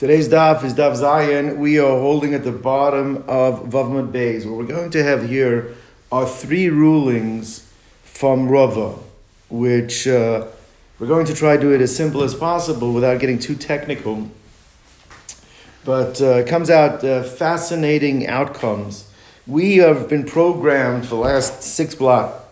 Today's daf is daf Zayin. We are holding at the bottom of Vavmad Bays. What we're going to have here are three rulings from Rava, which uh, we're going to try to do it as simple as possible without getting too technical. But uh, it comes out uh, fascinating outcomes. We have been programmed for the last six block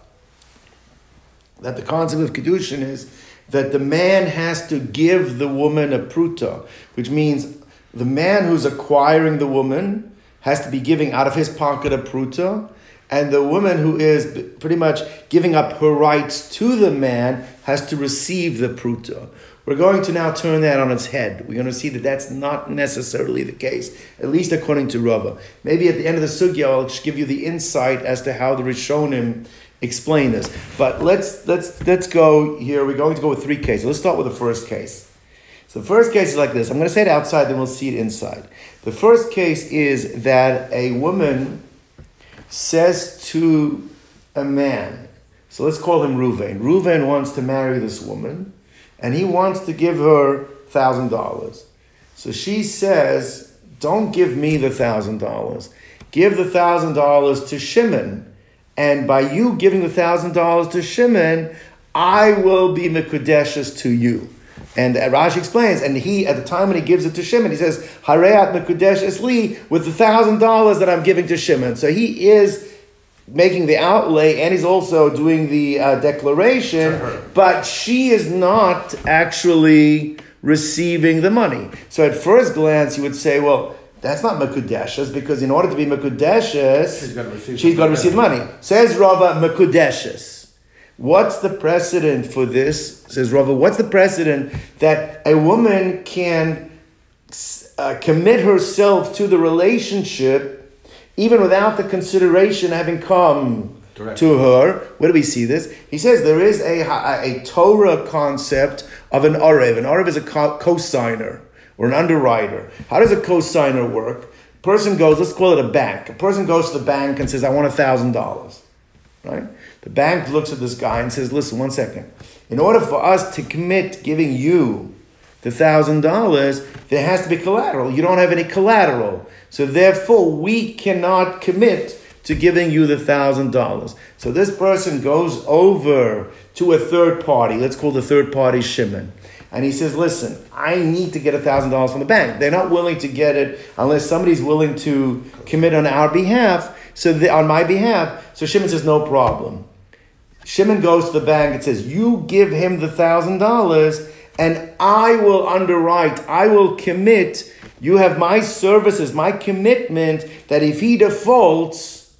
that the concept of Kedushin is that the man has to give the woman a pruta, which means the man who's acquiring the woman has to be giving out of his pocket a pruta, and the woman who is pretty much giving up her rights to the man has to receive the pruta. We're going to now turn that on its head. We're going to see that that's not necessarily the case, at least according to Rava. Maybe at the end of the sugya, I'll give you the insight as to how the Rishonim explain this. But let's let's let's go here. We're going to go with three cases. Let's start with the first case. So the first case is like this. I'm going to say it outside, then we'll see it inside. The first case is that a woman says to a man. So let's call him Ruvain. Ruvain wants to marry this woman, and he wants to give her thousand dollars. So she says, "Don't give me the thousand dollars. Give the thousand dollars to Shimon." And by you giving the thousand dollars to Shimon, I will be Mekudeshes to you. And Rashi explains, and he, at the time when he gives it to Shimon, he says, Hareat Mekudesh Li, with the thousand dollars that I'm giving to Shimon. So he is making the outlay and he's also doing the uh, declaration, but she is not actually receiving the money. So at first glance, you would say, well, that's not Mekudeshes because in order to be Mekudeshes, she's got to receive, she's got to receive money. Says Rava Mekudeshes. What's the precedent for this? Says Rava, what's the precedent that a woman can uh, commit herself to the relationship even without the consideration having come Direct. to her? Where do we see this? He says there is a, a, a Torah concept of an Arev. An Arev is a co-signer or an underwriter. How does a co-signer work? Person goes, let's call it a bank. A person goes to the bank and says, I want a thousand dollars. Right? The bank looks at this guy and says, listen, one second. In order for us to commit giving you the thousand dollars, there has to be collateral. You don't have any collateral. So therefore, we cannot commit to giving you the thousand dollars. So this person goes over to a third party. Let's call the third party Shimon and he says, "Listen, I need to get a thousand dollars from the bank. They're not willing to get it unless somebody's willing to commit on our behalf. So on my behalf, so Shimon says, "No problem." Shimon goes to the bank and says, "You give him the thousand dollars, and I will underwrite. I will commit. You have my services, my commitment that if he defaults,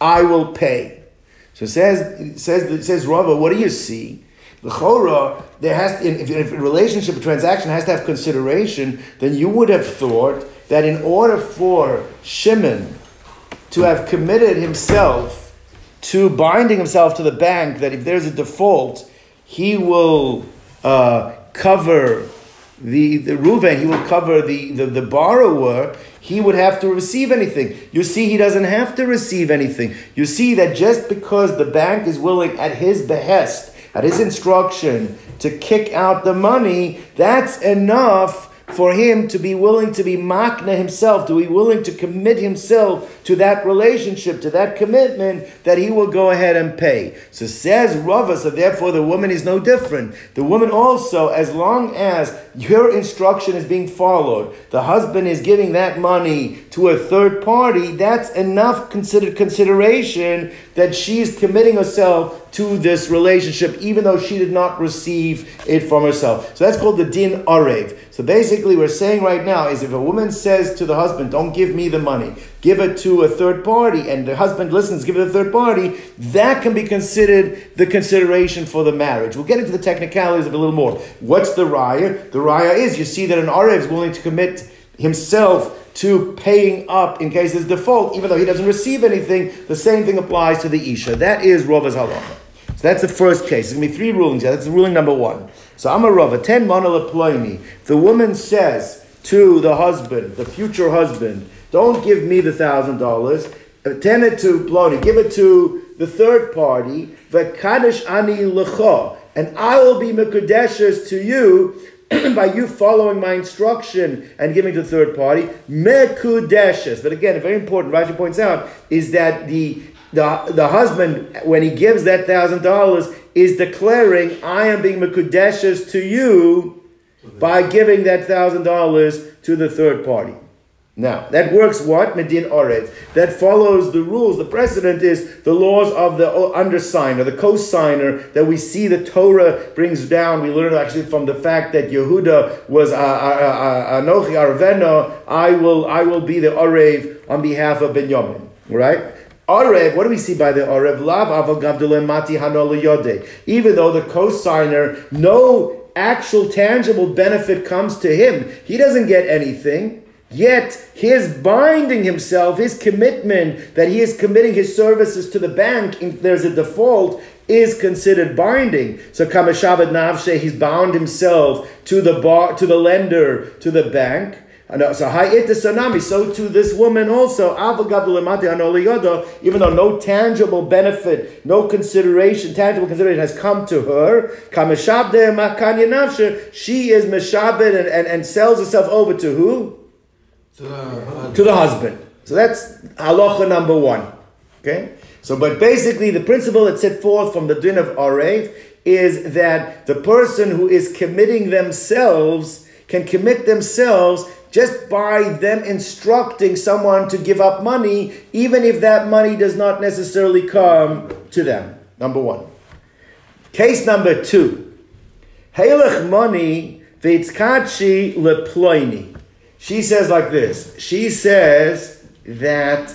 I will pay." So says says says Rava, what do you see? The chora, there has if, if a relationship, a transaction has to have consideration, then you would have thought that in order for Shimon to have committed himself to binding himself to the bank, that if there's a default, he will uh, cover the, the Ruven, he will cover the, the, the borrower, he would have to receive anything. You see, he doesn't have to receive anything. You see that just because the bank is willing at his behest at his instruction to kick out the money, that's enough for him to be willing to be makna himself, to be willing to commit himself to that relationship, to that commitment, that he will go ahead and pay. So says Rava, so therefore the woman is no different. The woman also, as long as your instruction is being followed, the husband is giving that money to a third party, that's enough considered consideration that she's committing herself to this relationship, even though she did not receive it from herself. So that's called the din arev. So basically, we're saying right now is if a woman says to the husband, "Don't give me the money, give it to a third party," and the husband listens, give it to a third party, that can be considered the consideration for the marriage. We'll get into the technicalities of a little more. What's the raya? The raya is you see that an arev is willing to commit himself to paying up in case there's default, even though he doesn't receive anything. The same thing applies to the isha. That is Rava's halacha. So that's the first case. There's going to be three rulings. Here. That's ruling number one. So I'm a Rava. Ten manala ploini. The woman says to the husband, the future husband, don't give me the thousand dollars. Tend it to Ploni. Give it to the third party. V'kadosh ani lecha. And I will be mekudeshes to you by you following my instruction and giving to the third party, mekudeshes. But again, very important, Rashi points out, is that the the, the husband, when he gives that thousand dollars, is declaring, I am being mekudeshes to you by giving that thousand dollars to the third party. Now, that works what? Medin Oret. That follows the rules. The precedent is the laws of the undersigner, the co-signer that we see the Torah brings down. We learn actually from the fact that Yehuda was uh, uh, uh, Anochi Arveno, I will, I will be the Orev on behalf of Benjamin. Right? Arev, what do we see by the Arev? Lav mati yode. Even though the co-signer, no actual tangible benefit comes to him, he doesn't get anything. Yet his binding himself, his commitment that he is committing his services to the bank, if there's a default, is considered binding. So Kameshabad Navshe, he's bound himself to the bar, to the lender, to the bank. Uh, so sanami, so to this woman also, even though no tangible benefit, no consideration, tangible consideration has come to her, she is meshabed and, and, and sells herself over to who? To the, to the husband. So that's halacha number one. Okay? So, but basically, the principle that's set forth from the din of Arev is that the person who is committing themselves can commit themselves just by them instructing someone to give up money, even if that money does not necessarily come to them. Number one. Case number two. Halach money veitzkachi leploini. She says like this. She says that.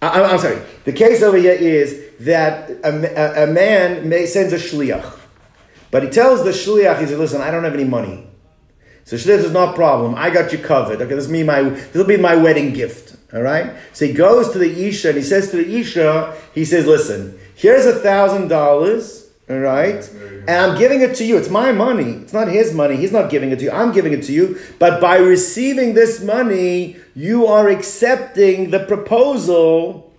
I, am sorry. The case over here is that a, a, a, man may sends a shliach, but he tells the shliach, he says, "Listen, I don't have any money, so shliach is not a problem. I got you covered. Okay, this be my this will be my wedding gift. All right. So he goes to the isha and he says to the isha, he says, "Listen, here's a thousand dollars." All right? And I'm giving it to you. It's my money. It's not his money. He's not giving it to you. I'm giving it to you. But by receiving this money, you are accepting the proposal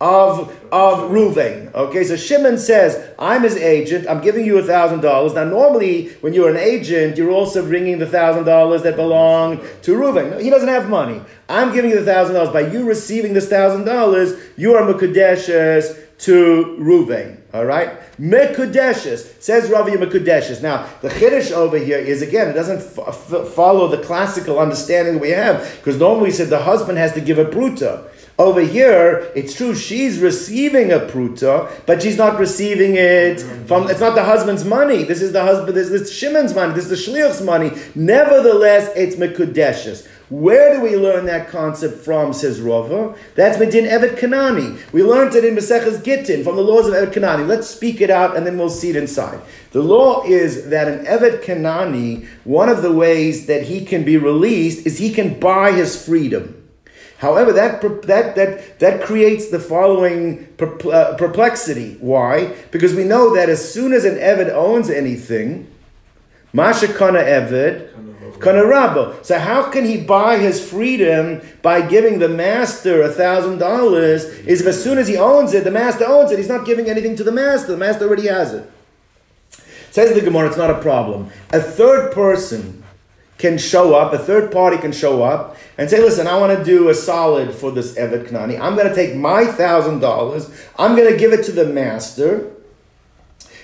of of Ruvain. Okay, so Shimon says, "I'm his agent. I'm giving you a thousand dollars." Now, normally, when you're an agent, you're also bringing the thousand dollars that belong to Ruvain. He doesn't have money. I'm giving you the thousand dollars. By you receiving this thousand dollars, you are mukadeshes to Ruvain. All right, mekudeshes says Rava mekudeshes. Now the chiddush over here is again it doesn't f- f- follow the classical understanding we have because normally we said the husband has to give a pruta. Over here, it's true she's receiving a pruta, but she's not receiving it from. It's not the husband's money. This is the husband. This is Shimon's money. This is the shliach's money. Nevertheless, it's mekudeshes. Where do we learn that concept from, says Rava? That's Medin Evet Kanani. We learned it in Maseches Gittin from the laws of Evet Kanani. Let's speak it out and then we'll see it inside. The law is that an Evet Kanani, one of the ways that he can be released is he can buy his freedom. However, that, that, that, that creates the following uh, perplexity. Why? Because we know that as soon as an Evet owns anything, Masha Kana Evet, Kanarabo. So how can he buy his freedom by giving the master a thousand dollars? Is if as soon as he owns it, the master owns it, he's not giving anything to the master. The master already has it. Says the Gemara, it's not a problem. A third person can show up, a third party can show up and say, listen, I want to do a solid for this Evet Knani. I'm going to take my thousand dollars, I'm going to give it to the master,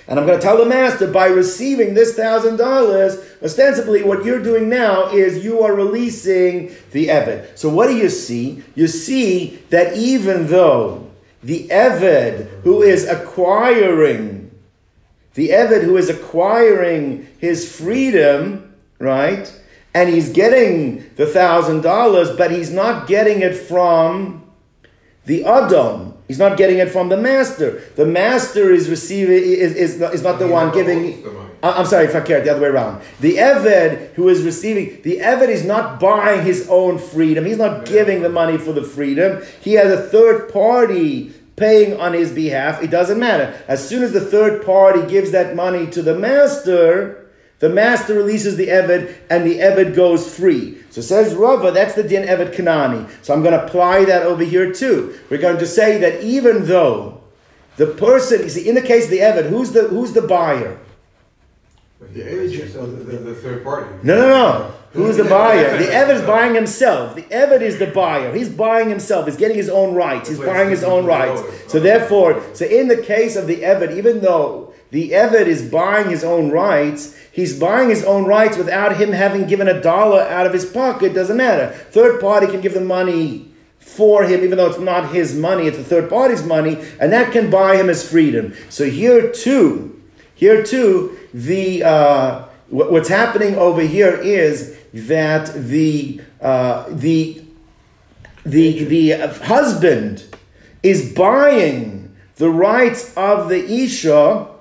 and I'm going to tell the master by receiving this thousand dollars, ostensibly what you're doing now is you are releasing the Eved. So what do you see? You see that even though the Eved who is acquiring, the Eved who is acquiring his freedom, right? And he's getting the thousand dollars, but he's not getting it from the Adon He's not getting it from the master. The master is receiving is, is, not, is not the one giving. I'm sorry, fakir, the other way around. The Eved who is receiving, the Eved is not buying his own freedom. He's not giving the money for the freedom. He has a third party paying on his behalf. It doesn't matter. As soon as the third party gives that money to the master, the master releases the Eved and the Eved goes free. So says Rava, that's the din Eved Kanani. So I'm going to apply that over here too. We're going to say that even though the person, you see, in the case of the Eved, who's the, who's the buyer? The agent, the, the, the third party. No, no, no. Who's the buyer? The Eved is buying himself. The Eved is the buyer. He's buying himself. He's getting his own rights. He's buying his own rights. So therefore, so in the case of the Eved, even though the Eved is buying his own rights, he's buying his own rights without him having given a dollar out of his pocket. Doesn't matter. Third party can give the money for him, even though it's not his money, it's the third party's money, and that can buy him his freedom. So here too, here too, the uh, what's happening over here is that the uh, the the the husband is buying the rights of the isha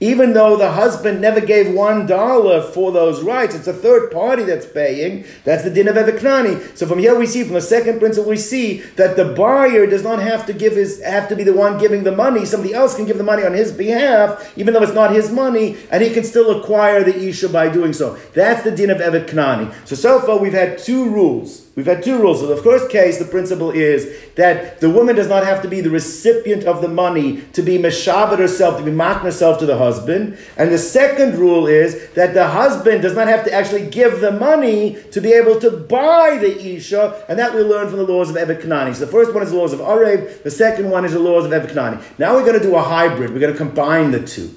even though the husband never gave one dollar for those rights, it's a third party that's paying. That's the din of Eviknani. So from here we see, from the second principle, we see that the buyer does not have to give his have to be the one giving the money. Somebody else can give the money on his behalf, even though it's not his money, and he can still acquire the isha by doing so. That's the din of Eviknani. So so far we've had two rules. We've had two rules. So the first case, the principle is that the woman does not have to be the recipient of the money to be meshabed herself, to be makna herself to the husband. And the second rule is that the husband does not have to actually give the money to be able to buy the isha, and that we learn from the laws of Evet Kanani. So the first one is the laws of Arev, the second one is the laws of Evet Kanani. Now we're going to do a hybrid. We're going to combine the two.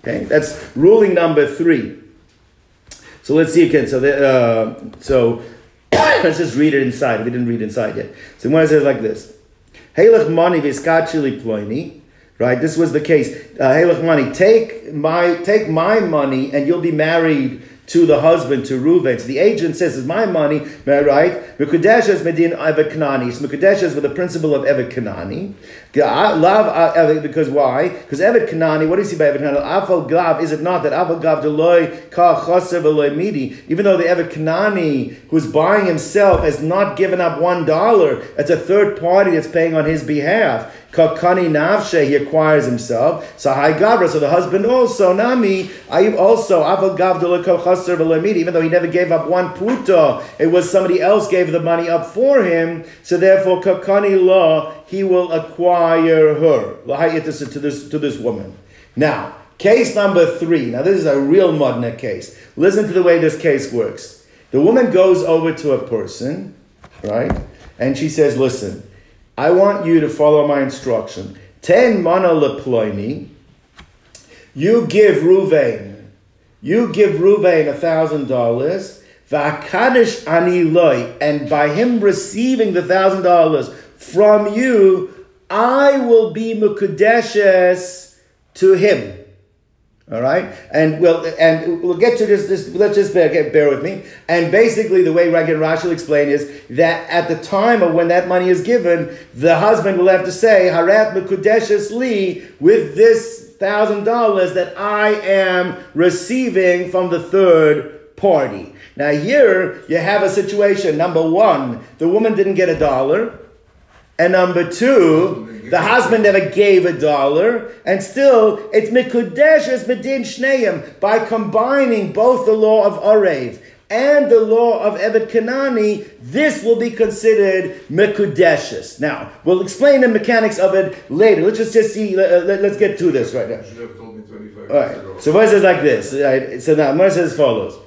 Okay, that's ruling number three. So let's see again. So, the, uh, so Let's just read it inside. We didn't read inside yet. So when it says like this, Halach mani viskachili ploini. Right, this was the case. Uh, Halach mani, take my take my money, and you'll be married to the husband, to Reuven. So the agent says, "It's my money, right?" Mekudesh is medin evet kanani. Mekudesh is with the principle of evet kanani. Love uh, because why? Because evet kanani. What do you see by evet kanani? Afal gav. Is it not that afal gav deloy ka chaser veloy midi? Even though the evet kanani who's buying himself has not given up one dollar, it's a third party that's paying on his behalf. Kakani navshe, he acquires himself. Sahai gavra, so the husband also, nami, I also, aval gav even though he never gave up one puto, it was somebody else gave the money up for him, so therefore kakani law, he will acquire her. To this, to this woman. Now, case number three. Now, this is a real modern case. Listen to the way this case works. The woman goes over to a person, right? And she says, Listen, I want you to follow my instruction. Ten mana leploini. You give Ruvain. You give Ruvain a thousand dollars. Vakadish ani loy. And by him receiving the thousand dollars from you, I will be mukadeshes to him. All right, and we'll and we'll get to this. this let's just bear, get, bear with me. And basically, the way Ragan Rashi will explain is that at the time of when that money is given, the husband will have to say Harat mekudeshes li with this thousand dollars that I am receiving from the third party. Now here you have a situation. Number one, the woman didn't get a dollar, and number two the husband never gave a dollar, and still it's mikudesh as medin shneim by combining both the law of Arev and the law of Evet Kanani, this will be considered Mekudeshes. Now, we'll explain the mechanics of it later. Let's just, just see, let, uh, us get to this right now. All right. So what says like this? Right. So now, what says as follows.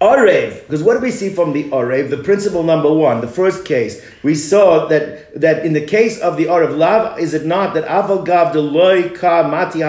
Arev, because what do we see from the Arev? The principle number one, the first case, we saw that that in the case of the Arev, Lav, is it not that Aval Gav Ka Mati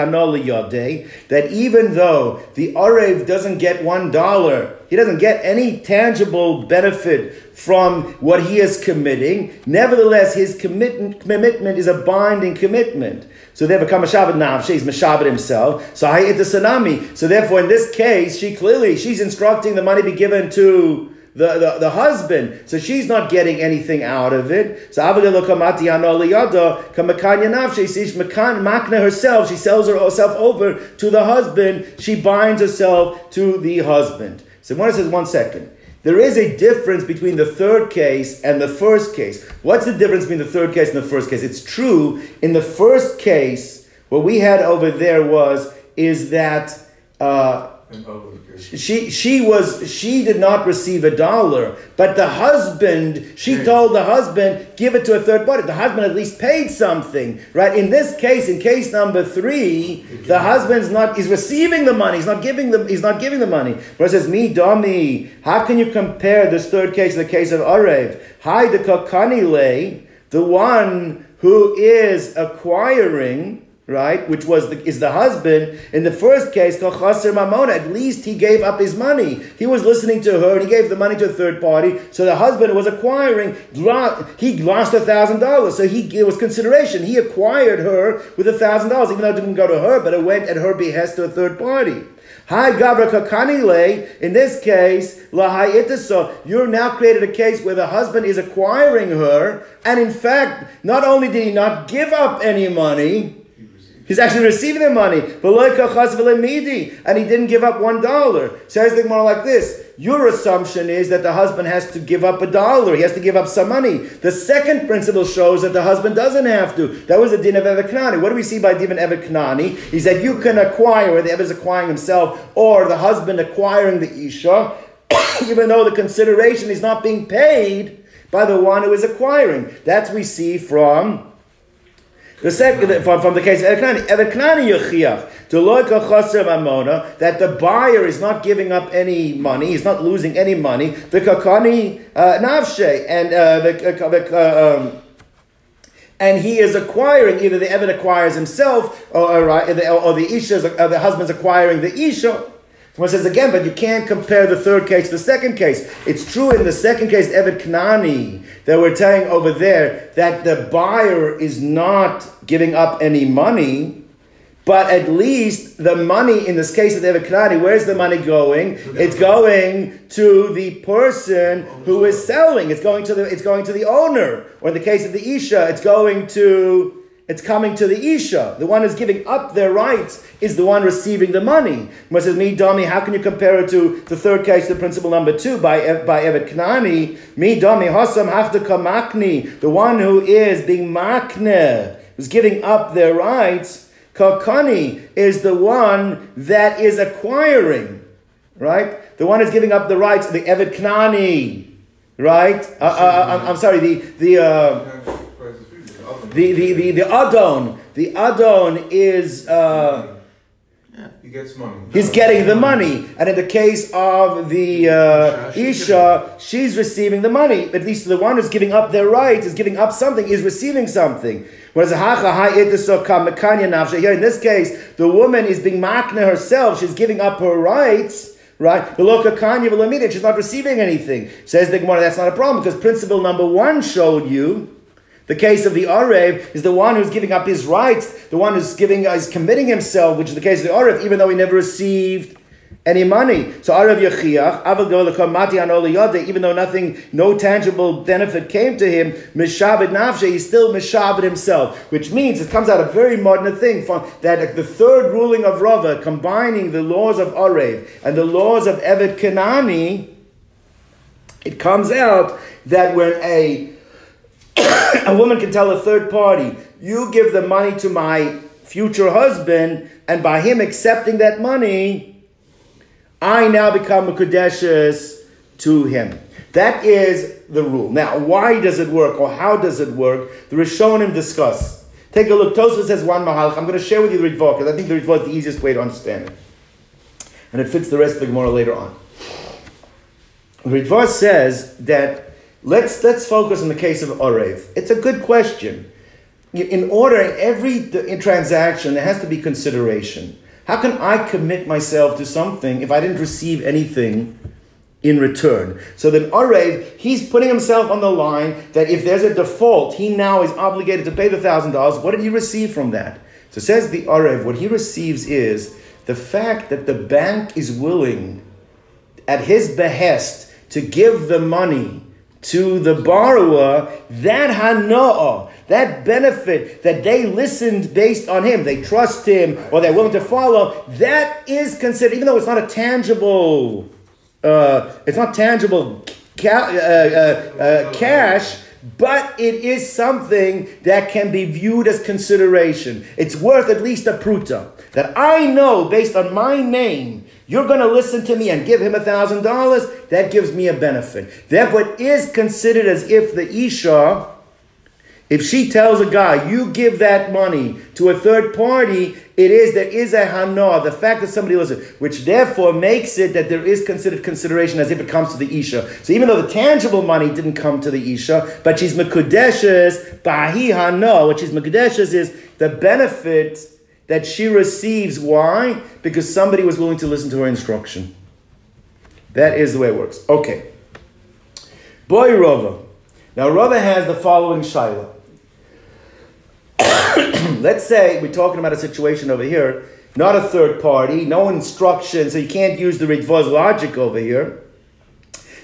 that even though the Arev doesn't get one dollar, he doesn't get any tangible benefit from what he is committing, nevertheless, his commitment, commitment is a binding commitment. So they become a Shabbat Navshe, he's Meshabbat himself. So Hayit the Sanami. So therefore, in this case, she clearly, she's instructing the money be given to the, the, the husband. So she's not getting anything out of it. So Makna herself, she sells herself over to the husband. She binds herself to the husband. So one says, one second. There is a difference between the third case and the first case. What's the difference between the third case and the first case? It's true, in the first case, what we had over there was, is that uh. She she was she did not receive a dollar, but the husband she Yeah. told the husband give it to a third party. The husband at least paid something, right? In this case, in case number three, the husband's not he's receiving the money. He's not giving the he's not giving the money. But it says me dummy. How can you compare this third case to the case of Arev? Hi the kakanile, the one who is acquiring right? Which was the, is the husband. In the first case, called chaser mamona, at least he gave up his money. He was listening to her, and he gave the money to a third party. So the husband was acquiring. He lost a thousand dollars, so he it was consideration. He acquired her with a thousand dollars, even though it didn't go to her, but it went at her behest to a third party. Hi Gabra in this case, Lahai you're now created a case where the husband is acquiring her, and in fact, not only did he not give up any money. He's actually receiving the money. And he didn't give up one dollar. Says the Gemara like this. Your assumption is that the husband has to give up a dollar. He has to give up some money. The second principle shows that the husband doesn't have to. That was the din of Evet Knani. What do we see by din of Evet Knani? Is that you can acquire, whether the Evet is acquiring himself or the husband acquiring the Isha, even though the consideration is not being paid by the one who is acquiring. That we see from from, from the case of mamona, that the buyer is not giving up any money, he's not losing any money, the kakani uh, navshe, and uh, the, uh, um, and he is acquiring either the Evid acquires himself, or, or, uh, the, or the Isha, uh, the husband's acquiring the Isha. Someone says again, but you can't compare the third case to the second case. It's true in the second case, Evid Knani, that we're telling over there that the buyer is not giving up any money, but at least the money in this case of Evid Knani, where's the money going? It's going to the person who is selling. It's going to the it's going to the owner. Or in the case of the Isha, it's going to it's coming to the Isha. The one who's giving up their rights is the one receiving the money. When says, me, dummy, how can you compare it to the third case, the principle number two, by, by Evet Knani? Me, dummy, Hasam Hafdaka Makni, the one who is being Makne, who's giving up their rights. Kakani is the one that is acquiring, right? The one who's giving up the rights, the Evet Knani, right? Uh, uh, I'm, I'm sorry, the, the, uh, the, the, the, the Adon, the Adon is, uh, He gets money. he's getting the money. And in the case of the uh, Isha, she's receiving the money. At least the one who's giving up their rights, is giving up something, is receiving something. Whereas Hacha Hai Itiso Mekanya Nafsha, here in this case, the woman is being makna herself, she's giving up her rights. Right? The loka kanya v'lamidin, she's not receiving anything. Says the Gemara, that's not a problem because principle number one showed you the case of the Arev is the one who's giving up his rights, the one who's giving is committing himself, which is the case of the Arev, even though he never received any money. So Arev Yechiach, even though nothing, no tangible benefit came to him, Mishabed Nafshe, he's still Mishabed himself, which means it comes out a very modern thing from that the third ruling of Rava, combining the laws of Arev and the laws of Evet Kenani, it comes out that when a a woman can tell a third party, you give the money to my future husband, and by him accepting that money, I now become a Kadeshes to him. That is the rule. Now, why does it work, or how does it work? The Rishonim discuss. Take a look. Tosfos says one mahalach. I'm going to share with you the Ritva, because I think the Ritva is the easiest way to understand it. And it fits the rest of the Gemara later on. The Ritva says that Let's let's focus on the case of Orev. It's a good question. In order, every in transaction, there has to be consideration. How can I commit myself to something if I didn't receive anything in return? So then Orev, he's putting himself on the line that if there's a default, he now is obligated to pay the thousand dollars. What did he receive from that? So says the Orev, what he receives is the fact that the bank is willing, at his behest, to give the money to the borrower, that hanoah, that benefit that they listened based on him, they trust him or they're willing to follow, that is considered, even though it's not a tangible, uh, it's not tangible ca- uh, uh, uh, cash, but it is something that can be viewed as consideration. It's worth at least a pruta. That I know based on my name You're going to listen to me and give him a thousand dollars. That gives me a benefit. Therefore, it is considered as if the Isha, if she tells a guy, you give that money to a third party, it is, there is a hana, the fact that somebody listens, which therefore makes it that there is considered consideration as if it comes to the Isha. So even though the tangible money didn't come to the Isha, but she's Mekudeshes, Bahi hana, what she's Mekudeshes is the benefit that she receives. Why? Because somebody was willing to listen to her instruction. That is the way it works. Okay. Boy Rava. Now Rava has the following shaila. Let's say we're talking about a situation over here, not a third party, no instruction, so you can't use the Ritva's logic over here.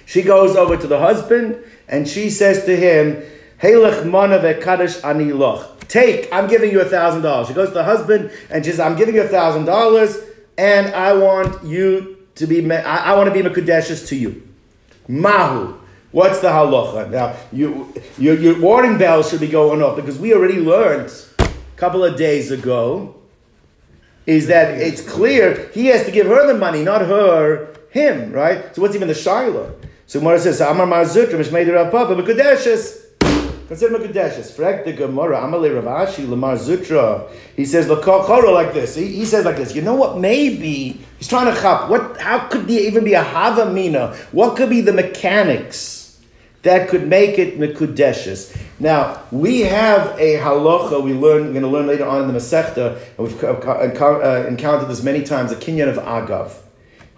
She goes over to the husband and she says to him, Heilach mana ve'kadosh ani loch. Take, I'm giving you a thousand dollars. She goes to the husband and she says, I'm giving you a thousand dollars and I want you to be, I, I want to be Mekudeshes to you. Mahu. What's the halacha? Now, you, your, your warning bell should be going off because we already learned a couple of days ago is that it's clear he has to give her the money, not her, him, right? So what's even the shaila? So Gemara says, Amar Mar Zutra, Mishmei Rav Papa, Mekudeshes. Consider Mekudeshes. Frek the Gemara, Amalei Rav Ashi, Lamar Zutra. He says, Choro like this. He, he says like this. You know what? Maybe he's trying to chop. What? How could there even be a Havamina? What could be the mechanics? that could make it Mekudeshes. Now, we have a halacha we learn, we're going to learn later on in the Masechta, and we've uh, encountered this many times, a kinyan of Agav.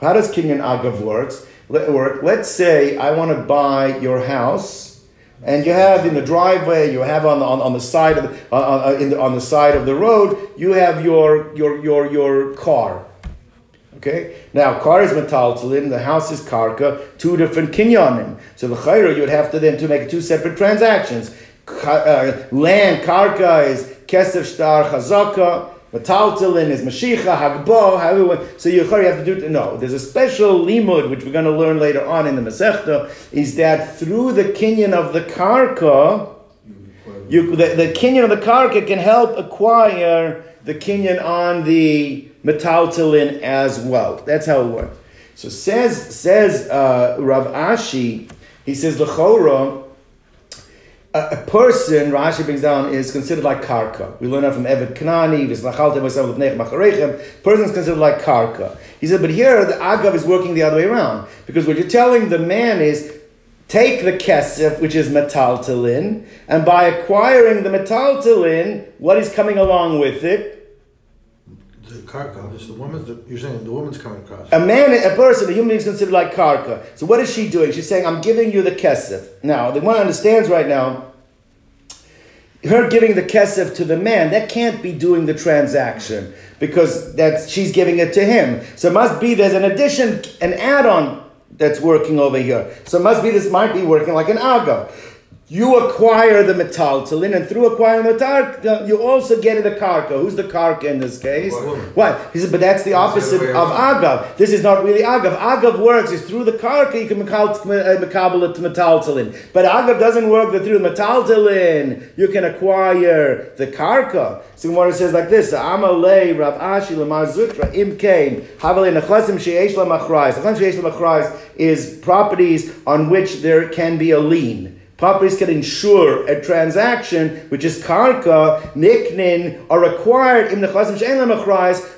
How does kinyan Agav work? Let's say I want to buy your house, and you have in the driveway, you have on on, on the side of the, uh, the, on the side of the road, you have your, your, your, your car. Okay? Now, car is metaltalin, the house is karka, two different kinyanim. So the chayra, you would have to then to make two separate transactions. Uh, land, karka is kesef shtar chazaka, metaltalin is mashicha, hagbo, so you have to do, no, there's a special limud, which we're going to learn later on in the Masechta, is that through the kinyan of the karka, you, the, the of the karka can help acquire the kinyan on the metaltalin as well. That's how it works. So says says uh, Rav Ashi, he says lechora. A, person, Rashi brings down, is considered like karka. We learn that from Evet Kanani, Person is considered like karka. He said, but here the agav is working the other way around. Because what you're telling the man is, take the kesef, which is metaltalin, and by acquiring the metaltalin, what is coming along with it? Karka. This the woman. The, you're saying the woman's coming across. A man, a person, a human being is considered like karka. So what is she doing? She's saying, "I'm giving you the kesef." Now, the one understands right now. Her giving the kesef to the man, that can't be doing the transaction because that's she's giving it to him. So it must be there's an addition, an add-on that's working over here. So it must be this might be working like an agav. You acquire the metaltalin, and through acquiring the metal, you also get the karka. Who's the karka in this case? What? He said, but that's the opposite of agav. This is not really agav. Agav works is through the karka you can makabel uh, it to metaltalin. But agav doesn't work that through the metaltalin you can acquire the karka. So Gemara says like this: Amalei Rav Ashi Lamar Zutra Imkain Havalei Nechasim Sheish Lamachrais. Nechasim Sheish Lamachrais is properties on which there can be a lien. Properties can insure a transaction, which is karka, niknin, are acquired in the chasim she'en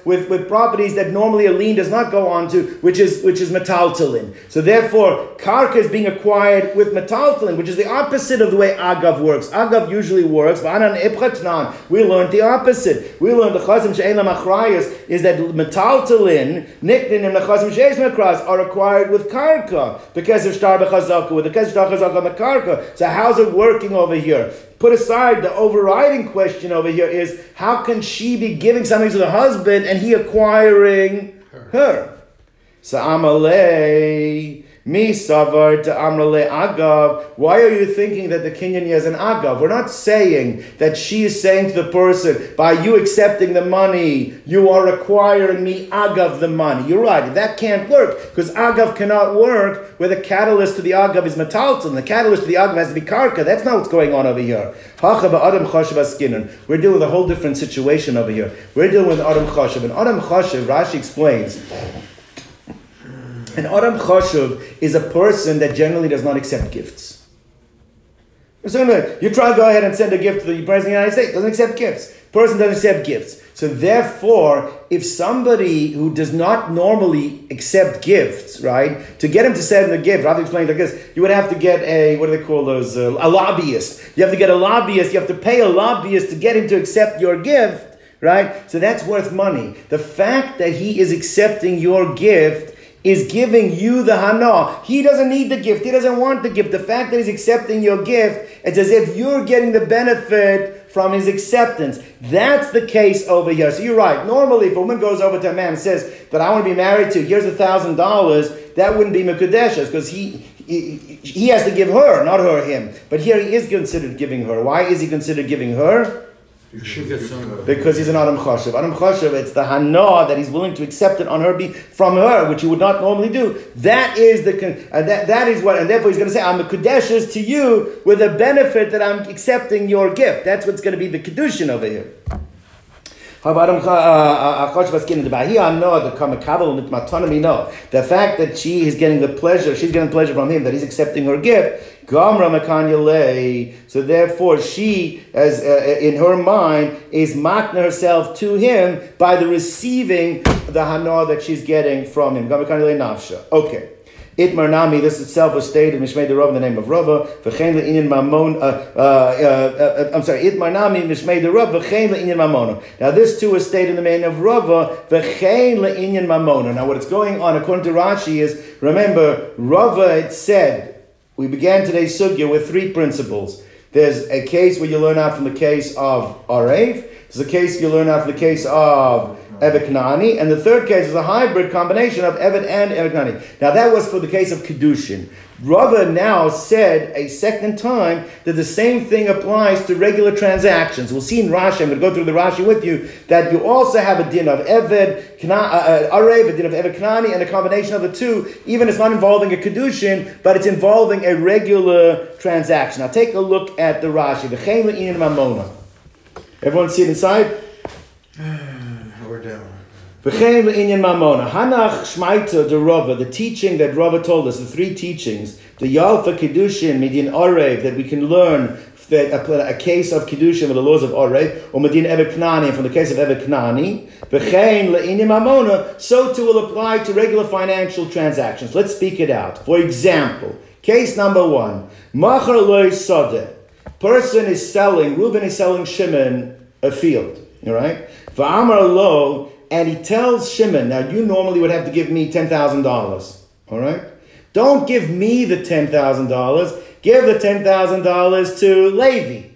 with with properties that normally a lien does not go on to, which is which is metaltalin. So therefore, karka is being acquired with metaltalin, which is the opposite of the way agav works. Agav usually works. We learned the opposite. We learned the chasim she'en is that metaltalin, niknin, and the chasim she'en are acquired with karka because of b'chazaka, with the chazaka on the karka. So how's it working over here? Put aside the overriding question over here is how can she be giving something to the husband and he acquiring her? her? So Amalei Mi savar to amrale agav. Why are you thinking that the kinyan is an agav? We're not saying that she is saying to the person, by you accepting the money, you are acquiring me agav the money. You're right. That can't work because agav cannot work where the catalyst to the agav is metalton. The catalyst to the agav has to be karka. That's not what's going on over here. We're dealing with a whole different situation over here. We're dealing with Adam Chashav. And Adam Chashav, Rashi explains An Adam Choshev is a person that generally does not accept gifts. So you try to go ahead and send a gift to the President of the United States, doesn't accept gifts. Person doesn't accept gifts. So therefore, if somebody who does not normally accept gifts, right, to get him to send a gift, to explain like this, you would have to get a, what do they call those, uh, a lobbyist. You have to get a lobbyist, you have to pay a lobbyist to get him to accept your gift, right? So that's worth money. The fact that he is accepting your gift is giving you the hana. He doesn't need the gift. He doesn't want the gift. The fact that he's accepting your gift, it's as if you're getting the benefit from his acceptance. That's the case over here. So you're right. Normally, if a woman goes over to a man and says that I want to be married to, here's a thousand dollars, that wouldn't be Mekudeshes because he, he, he has to give her, not her him. But here he is considered giving her. Why is he considered giving her? Because he's an Adam Chashav. Adam Chashav, it's the Hana that he's willing to accept it on her be, from her, which he would not normally do. That is the uh, that, that is what, and therefore he's going to say, I'm a Kadeshes to you with a benefit that I'm accepting your gift. That's what's going to be the Kedushin over here. The fact that she is getting the pleasure, she's getting pleasure from him, that he's accepting her gift, so therefore, she, as uh, uh in her mind, is makna herself to him by the receiving the hana that she's getting from him. Okay. Itmar Nami, this itself was stated, Mishmei the Rav in the name of Rava, V'chein le'inyan mamon, uh, uh, uh, I'm sorry, Itmar Nami, Mishmei the Rav, V'chein le'inyan mamona. Now this too is stated in the name of Rava, V'chein le'inyan mamona. Now what's going on according to Rashi is, remember, Rava it said, we began today's sugya with three principles. There's a case where you learn out from the case of Arev. There's a case you learn out from the case of Evet Knani, and the third case is a hybrid combination of Evet and Evet. Now that was for the case of Kedushin. Rava now said a second time that the same thing applies to regular transactions. We'll see in Rashi, I'm going to go through the Rashi with you, that you also have a din of Eved, Kana, uh, uh, Arev, a din of Eved Knani, and a combination of the two, even if it's not involving a Kedushin, but it's involving a regular transaction. Now take a look at the Rashi. Everyone see it inside? We're down. V'chein le'inyan mamona. The teaching that Rava told us, the three teachings, the Yalfa Kedushin, Midin Orev, that we can learn that a, a case of Kedushin with the laws of Orev, or Medin Evet Knani, from the case of Evet Knani, V'chein le'inyan mamona, so too will apply to regular financial transactions. Let's speak it out. For example, case number one, Machar loy sodeh. Person is selling, Reuben is selling Shimon a field, all right? V'amar lo, and he tells Shimon, now you normally would have to give me $10,000, all right? Don't give me the $10,000, give the $10,000 to Levi,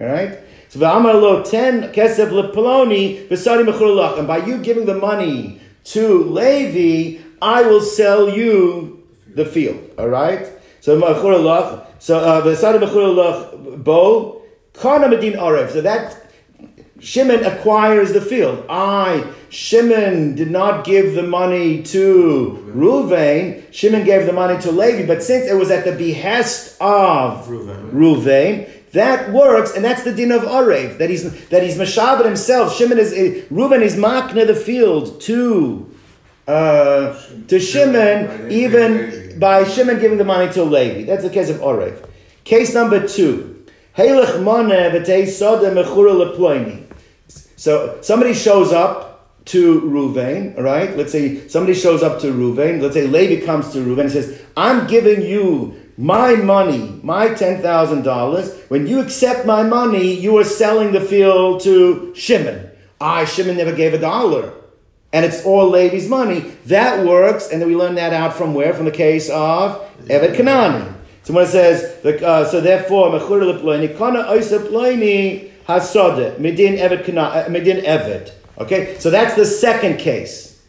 all right? So v'amar lo, 10 kesef lepoloni, v'sari mechurulach, and by you giving the money to Levi, I will sell you the field, all right? So mechurulach, so uh, v'sari mechurulach bo, kana medin arev, so that Shimon acquires the field. I, Shimon, did not give the money to Ruvain. Shimon gave the money to Levi, but since it was at the behest of Ruvain, that works, and that's the din of Arev, that he's that he's Mashabat himself. Shimon is Reuven is makna the field to uh, to Shimon, even by Shimon giving the money to Levi. That's the case of Arev. Case number two. So somebody shows up to Ruvain, right? Let's say somebody shows up to Ruvain. Let's say Levi comes to Ruvain and says, I'm giving you my money, my $10,000. When you accept my money, you are selling the field to Shimon. I, Shimon, never gave a dollar. And it's all Levi's money. That works. And then we learn that out from where? From the case of Evet Kanani. So when it says, uh, so therefore, Oisa Ploini, Evet uh, Medin Evet. Okay, so that's the second case.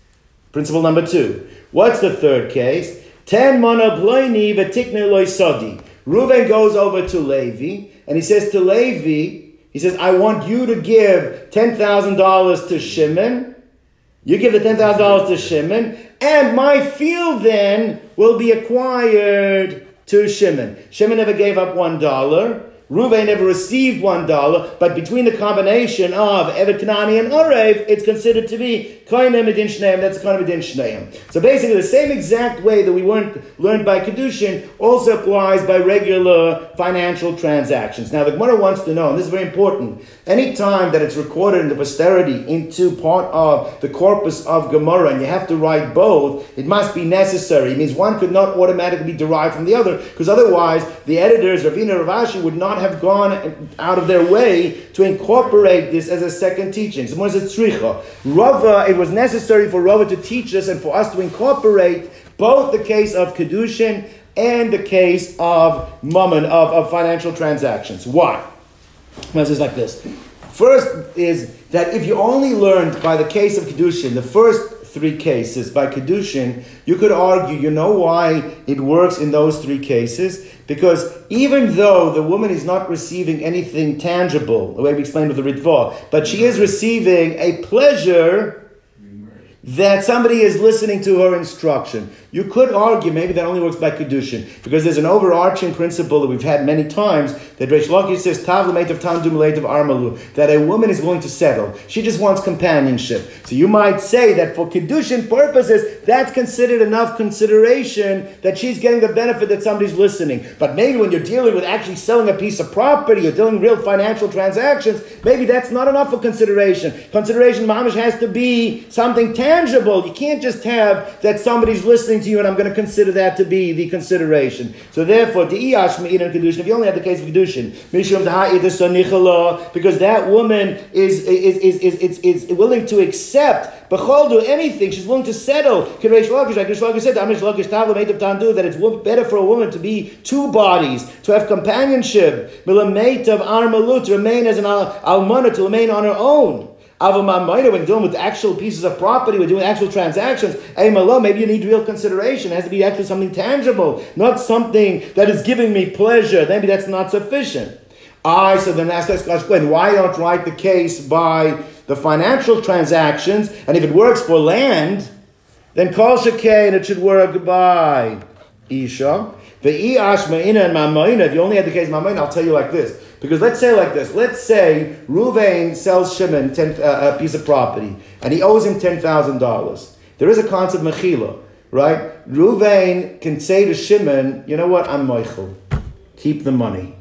Principle number two. What's the third case? Ten mana bloini v'tikne loy sodi. Reuven goes over to Levi and he says to Levi, he says, I want you to give ten thousand dollars to Shimon. You give the ten thousand dollars to Shimon, and my field then will be acquired to Shimon. Shimon never gave up one dollar. Ruvain never received one dollar, but between the combination of Evet Kanani and Orev, it's considered to be Kainem Edin Shneim, that's of Edin Shneim. So basically, the same exact way that we weren't learned by Kedushin also applies by regular financial transactions. Now, the Gemara wants to know, and this is very important, any time that it's recorded in the posterity into part of the corpus of Gemara, and you have to write both, it must be necessary. It means one could not automatically be derived from the other, because otherwise the editors, Ravina Ravashi, would not have gone out of their way to incorporate this as a second teaching. So, what is it? Tzricha. Rava, it was necessary for Rava to teach us and for us to incorporate both the case of Kedushin and the case of mammon, of, of financial transactions. Why? Well, it's like this. First is that if you only learned by the case of Kedushin, the first three cases by Kedushin, you could argue, you know why it works in those three cases? Because even though the woman is not receiving anything tangible, the way we explained with the Ritva, but she is receiving a pleasure that somebody is listening to her instruction. You could argue maybe that only works by Kedushin, because there's an overarching principle that we've had many times that Reish Lakish says, Tav of Tandu of Armalu, that a woman is willing to settle. She just wants companionship. So you might say that for Kedushin purposes, that's considered enough consideration that she's getting the benefit that somebody's listening. But maybe when you're dealing with actually selling a piece of property or dealing real financial transactions, maybe that's not enough for consideration. Consideration, mamish, has to be something tangible. You can't just have that somebody's listening to you, and I'm going to consider that to be the consideration. So therefore, the iyash me'in kedushin. If you only have the case of kedushin, mishum because that woman is is is is, is, is willing to accept do anything. She's willing to settle. Like Lakish said, tandu that it's better for a woman to be two bodies, to have companionship, milamate of armalut, remain as an almana, to remain on her own. When dealing with actual pieces of property, we're doing actual transactions, Malo, maybe you need real consideration. It has to be actually something tangible, not something that is giving me pleasure. Maybe that's not sufficient. I so then ask this question: Why don't write the case by the financial transactions? And if it works for land, then kol shekay and it should work by isha. The ma'ina and ma'ina. If you only had the case ma'ina, I'll tell you like this. Because let's say like this. Let's say Ruvain sells Shimon ten, uh, a piece of property, and he owes him ten thousand dollars. There is a concept of mechila, right? Ruvain can say to Shimon, "You know what? I'm mochel. Keep the money."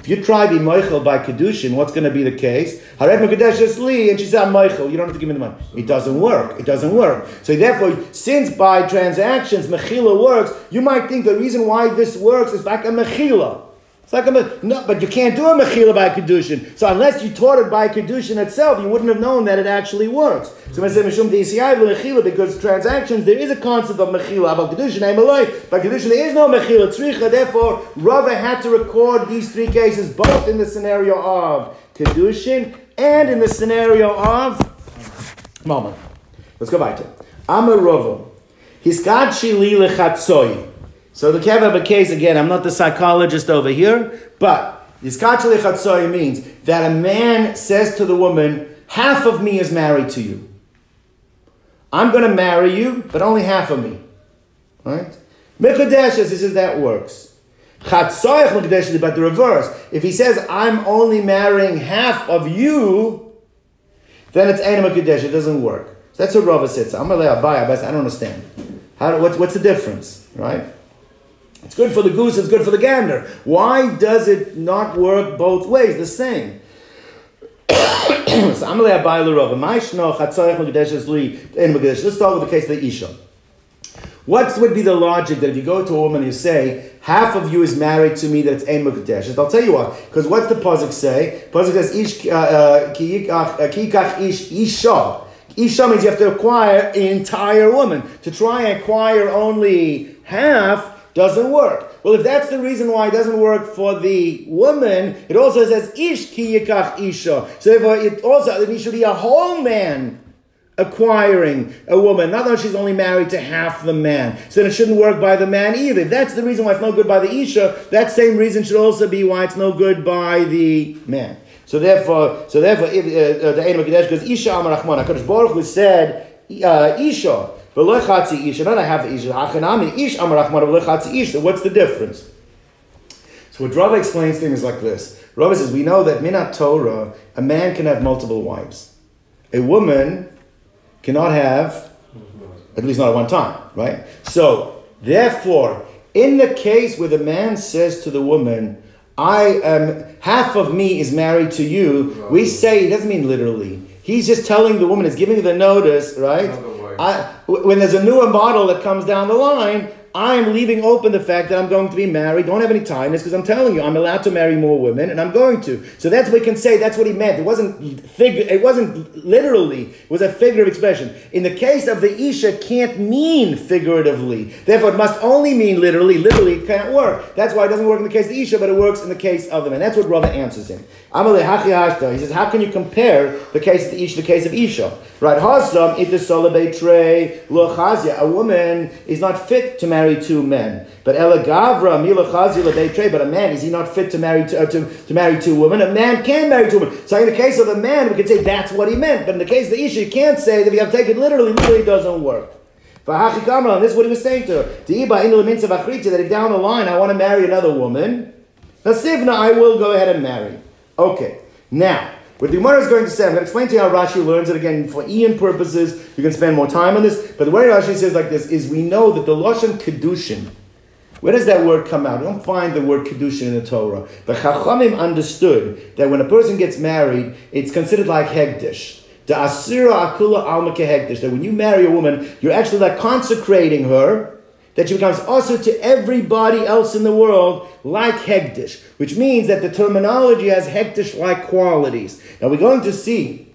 If you try to be mochel by Kedushin, what's going to be the case? Hared Mekadesh is Li, and she said, I'm mochel, you don't have to give me the money. It doesn't work. It doesn't work. So therefore, since by transactions Mechila works, you might think the reason why this works is like a Mechila. It's like a no, but you can't do a mechila by kedushin. So unless you taught it by kedushin itself, you wouldn't have known that it actually works. So I say mechila because transactions there is a concept of mechila about kedushin. I'm By kedushin there is no mechila tzricha. Therefore, Rava had to record these three cases both in the scenario of kedushin and in the scenario of mama. Let's go back to Amar Rava. Hiskad li lechatzoi. So the Kev case, again, I'm not the psychologist over here, but Yizkachali Chatzoy means that a man says to the woman, half of me is married to you. I'm going to marry you, but only half of me. Right? Mekadeshes, this is that works. Chatzoyach Mekadeshes, but the reverse. If he says, I'm only marrying half of you, then it's Eina Mekadesh. It doesn't work. So that's what Rava says. I'm going to lay I don't understand. How, what's, what's the difference? Right? It's good for the goose, it's good for the gander. Why does it not work both ways, the same? Let's start with the case of the Isha. What would be the logic that if you go to a woman and you say, half of you is married to me, that it's Ein Mekadesh? I'll tell you why. Because what's the Pasuk say? Pasuk says, Ish, uh, uh, Kikach uh, Ish, Isha. Isha means you have to acquire an entire woman. To try and acquire only half, doesn't work. Well, if that's the reason why it doesn't work for the woman, it also says ish ki yikach isha. So therefore, it also it should be a whole man acquiring a woman. Not that she's only married to half the man. So then it shouldn't work by the man either. If that's the reason why it's no good by the isha, that same reason should also be why it's no good by the man. So therefore, so therefore, if, uh, uh, the Ein Kadesh goes Isha Amar Rachman. Hakadosh Baruch Hu said uh, Isha. V'lechatzi ish. And I have the ish. Hachanami ish amarachmar ish. So what's the difference? So what Rava explains things like this. Rava says, we know that minat Torah, a man can have multiple wives. A woman cannot have, at least not at one time, right? So, therefore, in the case where the man says to the woman, I am half of me is married to you, we say it doesn't mean literally. He's just telling the woman, is giving the notice, right? I, when there's a newer model that comes down the line, I'm leaving open the fact that I'm going to be married. Don't have any time. It's because I'm telling you I'm allowed to marry more women, and I'm going to. So that's what we can say. That's what he meant. It wasn't fig- It wasn't literally. It was a figurative expression. In the case of the isha, can't mean figuratively. Therefore, it must only mean literally. Literally, it can't work. That's why it doesn't work in the case of the isha, but it works in the case of the man. That's what Rava answers him. Amalei hachi. He says, how can you compare the case of isha, the case of isha? Right? Hasam itasola betrei lo chazia. A woman is not fit to marry two men. But ela gavra mila chazia le betrei. But a man is he not fit to marry two, uh, to, to marry two women? A man can marry two women. So in the case of the man, we can say that's what he meant. But in the case of the isha, you can't say that you have to take it literally. Literally, doesn't work. And this is what he was saying to her. That if down the line I want to marry another woman, Nasivna, I will go ahead and marry. Okay. Now, what the Gemara is going to say, I'm going to explain to you how Rashi learns it again for Ian purposes. You can spend more time on this. But the way Rashi says like this is we know that the Lashon Kedushin, where does that word come out? We don't find the word Kedushin in the Torah. But Chachamim understood that when a person gets married, it's considered like Hegdish. The Asira Akula Alma Kehegdish. That when you marry a woman, you're actually like consecrating her that she becomes also to everybody else in the world like Hegdish, which means that the terminology has Hegdish-like qualities. Now we're going to see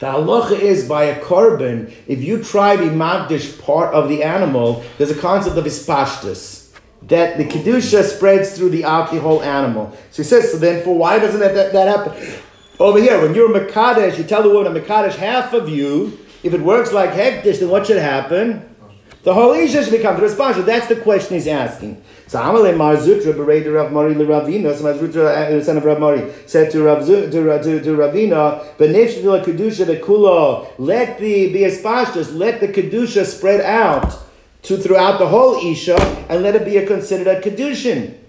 the halacha is by a carbon, if you try to magdish part of the animal, there's a concept of ispashtus. That the kedusha spreads through the the whole animal. So he says, so then for why doesn't that, that, that happen? Over here, when you're Makadesh, you tell the woman, a Makadesh half of you, if it works like Hektish, then what should happen? The whole Isha should become the responsible. That's the question he's asking. So Amalei Mar Zutra berated Rav Mari Ravina. So Mar Zutra, uh, son of Rav Mari, said to Rav to, to, to Ravina, "Benefsh v'la kedusha the. Let the be espashtus. Let the kedusha spread out to throughout the whole Isha, and let it be a, considered a kedushin."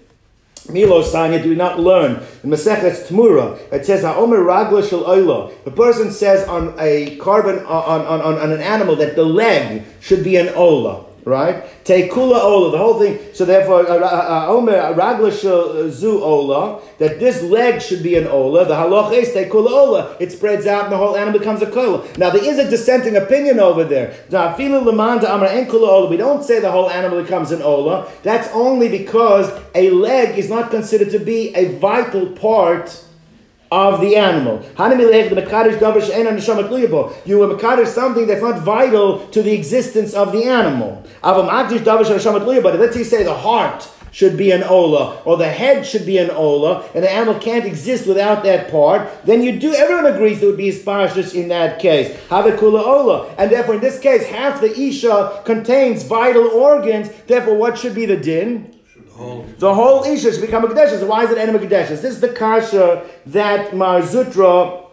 Milo Sanya, do we not learn in Masechet Tmura? It says, "Ha'omer ragla shel oila." The person says on a carbon on, on, on, on an animal that the leg should be an ola, right? Tekula ola, the whole thing. So therefore, uh, uh, Omer ragla zu ola, that this leg should be an ola. The halacha is tekula ola. It spreads out, and the whole animal becomes a kola. Now there is a dissenting opinion over there. Now, afilu lemanda amar en kula ola. We don't say the whole animal becomes an ola. That's only because a leg is not considered to be a vital part of the animal. You were makadosh something that's not vital to the existence of the animal. But let's say the heart should be an ola, or the head should be an ola, and the animal can't exist without that part, then you do, everyone agrees there would be sparshus in that case. Havakula ola. And therefore, in this case, half the isha contains vital organs, therefore, what should be the din? The whole Isha should become a Kadesha. So why is it Enema Kadesha? This is the Kasha that Mar Zutra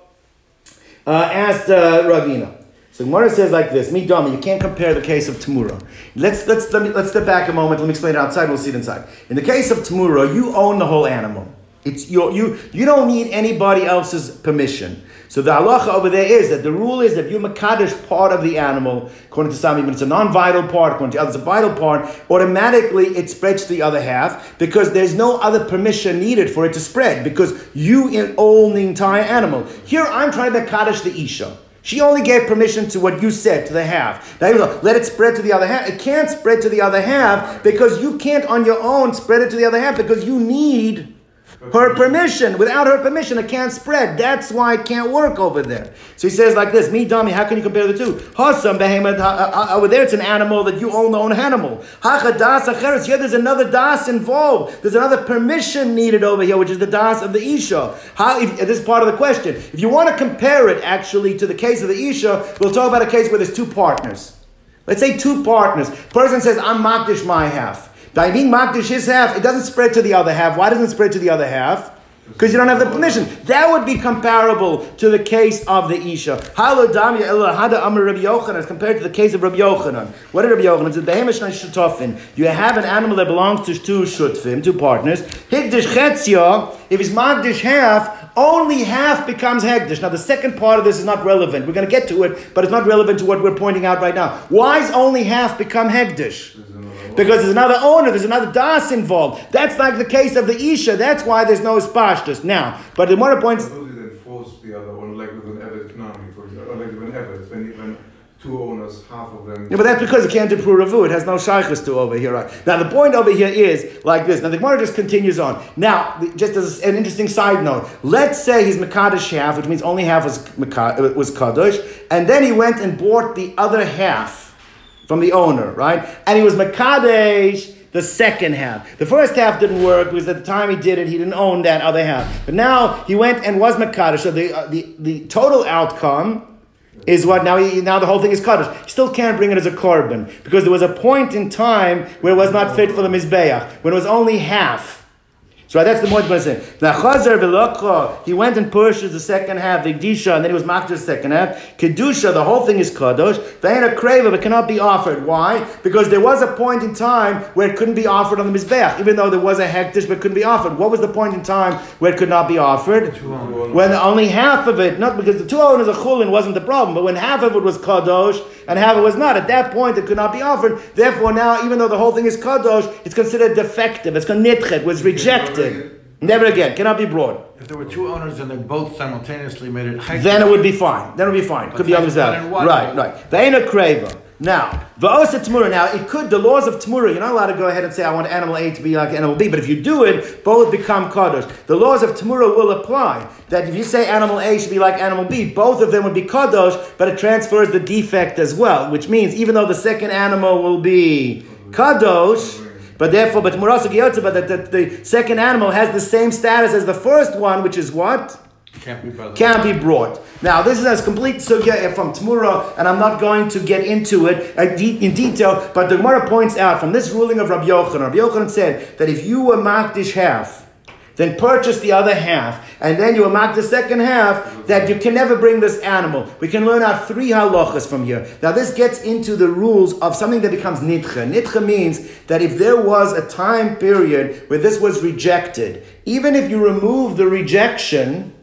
uh, asked uh, Ravina. So Gemara says like this, Me Dami, you can't compare the case of Tamura. Let's, let's, let me, let's step back a moment, let me explain it outside, we'll see it inside. In the case of Tamura, you own the whole animal. It's your, you, you don't need anybody else's permission. So the halacha over there is that the rule is that if you makadish part of the animal, according to some even it's a non-vital part, according to others a vital part, automatically it spreads to the other half because there's no other permission needed for it to spread because you own the entire animal. Here I'm trying to makadish the isha. She only gave permission to what you said, to the half. Now, you know, let it spread to the other half. It can't spread to the other half because you can't on your own spread it to the other half because you need her permission. Without her permission, it can't spread. That's why it can't work over there. So he says like this, me dummy, how can you compare the two? Hasam behemoth, uh, uh, uh, over there it's an animal that you own the own animal. Hacha das acheres, here there's another das involved. There's another permission needed over here, which is the das of the Isha. How, if, this is part of the question. If you want to compare it actually to the case of the Isha, we'll talk about a case where there's two partners. Let's say two partners. Person says, I'm makdish my half. By being makdish his half, it doesn't spread to the other half. Why doesn't it spread to the other half? Because you don't have the permission. That would be comparable to the case of the Isha. As compared to the case of Rabbi Yochanan. What did Rabbi Yochanan say? You have an animal that belongs to two shutfim, two partners. Higdish chetzia. If it's magdish half, only half becomes Hegdish. Now, the second part of this is not relevant. We're going to get to it, but it's not relevant to what we're pointing out right now. Why is only half become Hegdish? Because there's another owner, there's another das involved. That's like the case of the Isha. That's why there's no Spashtus. Now, but the more points. How do they then force the other one, like with an Evet Knami, for example, or like with an Evet, when, when two owners, half of them. Yeah, but that's because it can't do Puravu. It has no shaykhs to over here. Right? Now, the point over here is like this. Now, the Gemara just continues on. Now, just as an interesting side note, let's say he's Makadish half, which means only half was, Mekad- uh, was Kaddish, and then he went and bought the other half from the owner, right? And he was Makadesh the second half. The first half didn't work because at the time he did it, he didn't own that other half. But now he went and was Makadesh. So the, uh, the, the total outcome is what now he, now the whole thing is Kaddish. He still can't bring it as a korban because there was a point in time where it was not fit for the Mizbeach, when it was only half. So that's the point I'm saying. Now Chazer v'lokho, he went and purchased the second half, the Gdisha, and then he was maked the second half. Kedusha, the whole thing is kadosh. Ve'ena kreva, but cannot be offered. Why? Because there was a point in time where it couldn't be offered on the mizbeach, even though there was a hektish, but couldn't be offered. What was the point in time where it could not be offered? When only half of it, not because the two owners of chulin wasn't the problem, but when half of it was kadosh and half of it was not, at that point it could not be offered. Therefore, now even though the whole thing is kadosh, it's considered defective. It's called nitchet, was rejected. Never again, cannot be brought. If there were two owners and they both simultaneously made it. Then it would be fine. Then it would be fine. Could be on the Right, right. what? ain't a kreva. Now, va'osa tamura. Now, it could, the laws of tamura, you're not allowed to go ahead and say, I want animal A to be like animal B, but if you do it, both become kadosh. The laws of tamura will apply. That if you say animal A should be like animal B, both of them would be kadosh, but it transfers the defect as well, which means even though the second animal will be kadosh, but therefore, but Murasa Giyotza, but that the, second animal has the same status as the first one, which is what? Can't be brother. Can't be brought. Now, this is as complete sugya from Tmura, and I'm not going to get into it uh, in detail, but the Gemara points out from this ruling of Rabbi Yochanan, Rabbi Yochanan said that if you were makdish half, then purchase the other half, and then you amak the second half, that you can never bring this animal. We can learn out three halachas from here. Now this gets into the rules of something that becomes nitcha. Nitcha means that if there was a time period where this was rejected, even if you remove the rejection,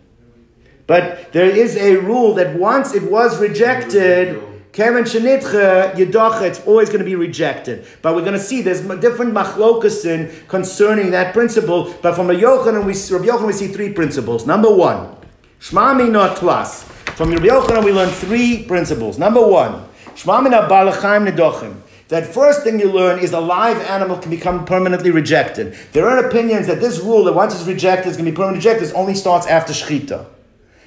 but there is a rule that once it was rejected, Kevin Shenitcha, Yedacha, it's always going to be rejected. But we're going to see there's different machlokasin concerning that principle. But from Rabbi Yochanan, we, Rabbi Yochanan, we see three principles. Number one, Shmami not plus. From Rabbi Yochanan, we learn three principles. Number one, Shmami not balachaim nedochim. That first thing you learn is a live animal can become permanently rejected. There are opinions that this rule that once it's rejected, it's going to be permanently rejected, only starts after Shechita.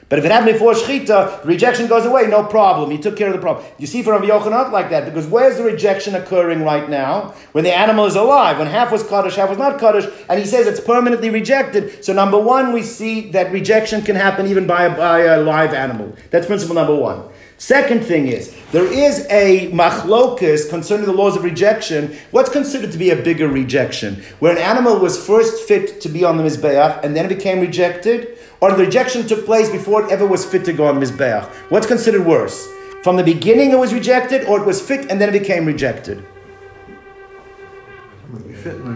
But if it happened before Shechita, the rejection goes away, no problem. He took care of the problem. You see from Rabbi Yochanan like that, because where's the rejection occurring right now? When the animal is alive, when half was Kaddish, half was not Kaddish, and he says it's permanently rejected. So number one, we see that rejection can happen even by a, by a live animal. That's principle number one. Second thing is, there is a machlokus concerning the laws of rejection. What's considered to be a bigger rejection? Where an animal was first fit to be on the Mizbeach and then it became rejected? Or the rejection took place before it ever was fit to go on Mizbeach? What's considered worse? From the beginning it was rejected, or it was fit and then it became rejected?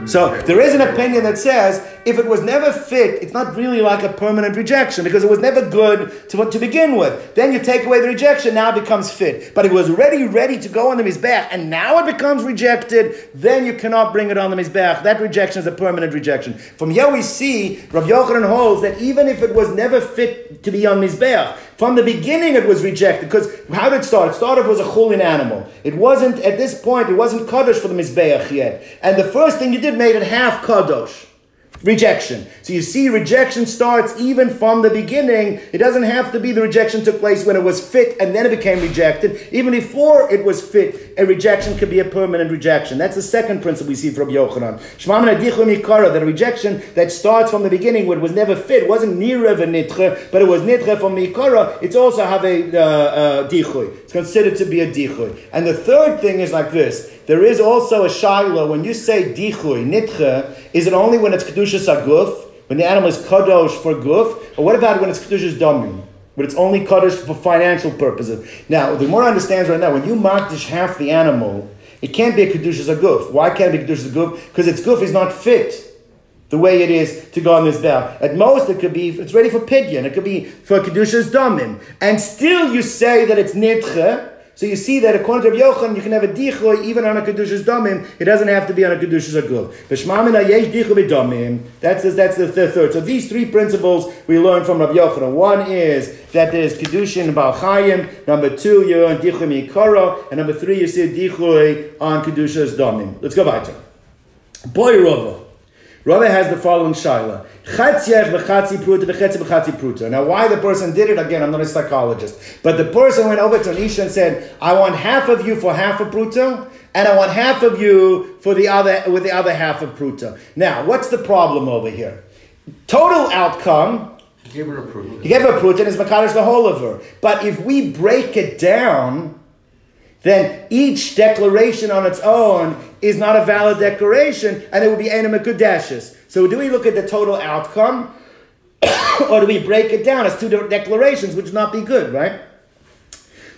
So there is an opinion that says if it was never fit, it's not really like a permanent rejection because it was never good to, to begin with. Then you take away the rejection, now it becomes fit. But it was already ready to go on the Mizbeach and now it becomes rejected, then you cannot bring it on the Mizbeach. That rejection is a permanent rejection. From here we see Rabbi Yochanan holds that even if it was never fit to be on Mizbeach, from the beginning it was rejected because how did it start? It started with a chulin animal. It wasn't, at this point, it wasn't Kaddish for the Mizbeach yet. And the first thing you did made it half Kaddish. Rejection. So you see, rejection starts even from the beginning. It doesn't have to be the rejection took place when it was fit and then it became rejected. Even before it was fit, a rejection could be a permanent rejection. That's the second principle we see from Yochanan. That rejection that starts from the beginning when it was never fit, wasn't nirev a nitche, but it was nitche from ikara, it's also have a uh, uh, considered to be a dichui. And the third thing is like this. There is also a shaila when you say dichui, nitche, is it only when it's kedushas aguf, when the animal is kadosh for guf, or what about when it's kedushas damim? But it's only kaddish for financial purposes. Now, the more understands right now, when you makdish half the animal, it can't be a kedushas aguf. Why can't it be kedushas aguf? Because its guf is not fit the way it is to go on this bell. At most, it could be, it's ready for pidyon, it could be for Kedusha's Domim. And still you say that it's Nidche, so you see that according to Rav Yochanan, you can have a dichoy even on a kedusha's domim. It doesn't have to be on a kedusha's agul. That's the, that's the, third. So these three principles we learn from Rabbi Yochanan. One is that there's kedushin in Balchayim. Number two, you're on dichoy mikara, and number three, you see dichoy on kedusha's domim. Let's go back to. Boy Rava. Rava has the following shaila. Now, why the person did it, again, I'm not a psychologist, but the person went over to Anisha and said, I want half of you for half of pruta, and I want half of you for the other, with the other half of pruta. Now, what's the problem over here? Total outcome, He gave her a proof. he gave her a pruta and is Makadish the whole of her. But if we break it down, then each declaration on its own is not a valid declaration, and it would be Enema Kudeshes. So do we look at the total outcome, or do we break it down as two different declarations, which would not be good, right?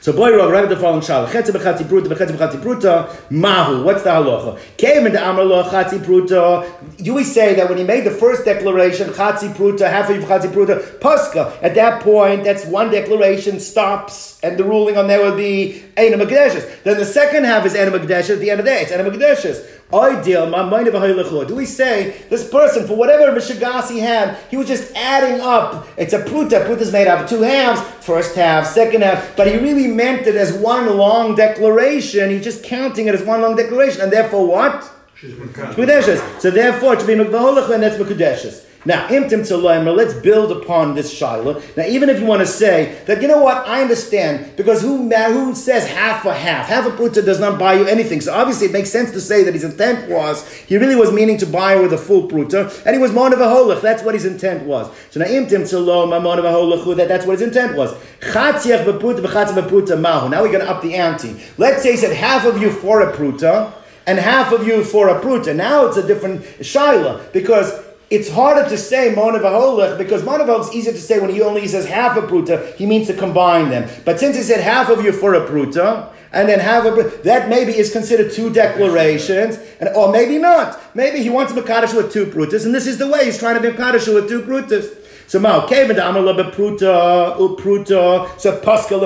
So boy Rav, right the following shal. Chetze b'chatzi pruta, b'chetze b'chatzi pruta, mahu. What's the halacha? Came into amar lo chatzi pruta. Do we say that when he made the first declaration, chatzi pruta, half of chatzi pruta, paska, at that point, that's one declaration stops, and the ruling on there will be Eina Magdeshes. Then the second half is Eina Magdeshes, at the end of the day, it's Eina Magdeshes. Ideal, my mind of Do we say this person, for whatever Mishagas he had, he was just adding up? It's a pruta. Pruta is made up of two halves, first half, second half, but he really meant it as one long declaration. He's just counting it as one long declaration, and therefore what? She's been kind Mekudeshes. So therefore, it should be Mekvaholach, and that's Mekudeshes. Now, imtim tzaloimer, let's build upon this shaila. Now, even if you want to say that, you know what, I understand, because who who says half a half? Half a pruta does not buy you anything. So obviously, it makes sense to say that his intent was, he really was meaning to buy with a full pruta, and he was mon of a holach. That's what his intent was. So now, imtim tzaloimer, mon of a holach, that that's what his intent was. Chatziach bepruta, b'chatz bepruta mahu. Now we're going to up the ante. Let's say he said half of you for a pruta, and half of you for a pruta. Now it's a different shaila, because it's harder to say monav because monav is easier to say when he only says half a pruta, he means to combine them. But since he said half of you for a pruta, and then half a that maybe is considered two declarations, and or maybe not. Maybe he wants to be with two prutas, and this is the way he's trying to be kaddish with two prutas. So Mao Kevin Amala Pruta, uh, Upruta, so Pascal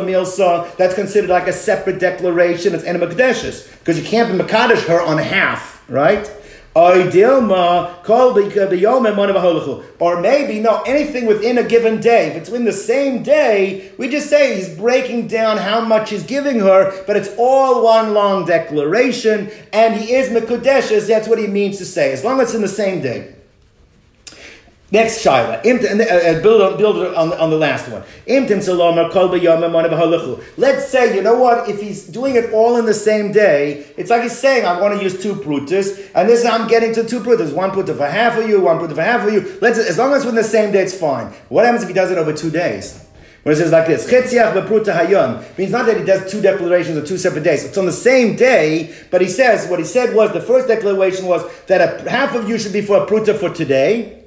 that's considered like a separate declaration. It's Enemakdeshes. Because you can't be Makadish her on half, right? Or maybe, no, anything within a given day. If it's in the same day, we just say he's breaking down how much he's giving her, but it's all one long declaration, and he is Mekudeshes, that's what he means to say, as long as it's in the same day. Next shaila, and uh, build on build on, on the last one. Let's say you know what? If he's doing it all in the same day, it's like he's saying, "I want to use two prutas, and this I'm getting to two prutas. One pruta for half of you, one pruta for half of you. Let's as long as it's in the same day, it's fine. What happens if he does it over two days? When it says like this, Chetziach bepruta means not that he does two declarations on two separate days. It's on the same day, but he says what he said was the first declaration was that a, half of you should be for a pruta for today.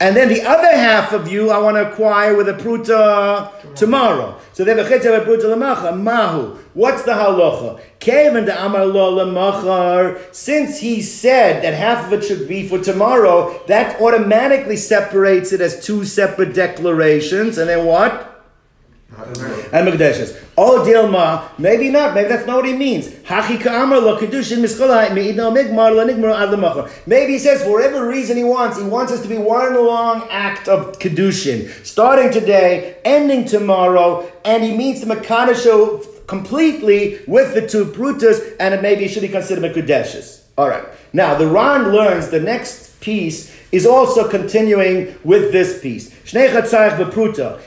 And then the other half of you, I want to acquire with a pruta tomorrow. So they have a chetzer pruta lemacha mahu. What's the halacha? Kevin the amar lo lemachar. Since he said that half of it should be for tomorrow, that automatically separates it as two separate declarations. And then what? And Megdeshes. Oh, Dilma, maybe not. Maybe that's not what he means. Maybe he says for whatever reason he wants, he wants us to be one long act of kedushin, starting today, ending tomorrow, and he means the Mekanisho completely with the two prutas, and maybe should be considered Mekudeshes. All right. Now the Ran learns the next piece is also continuing with this piece.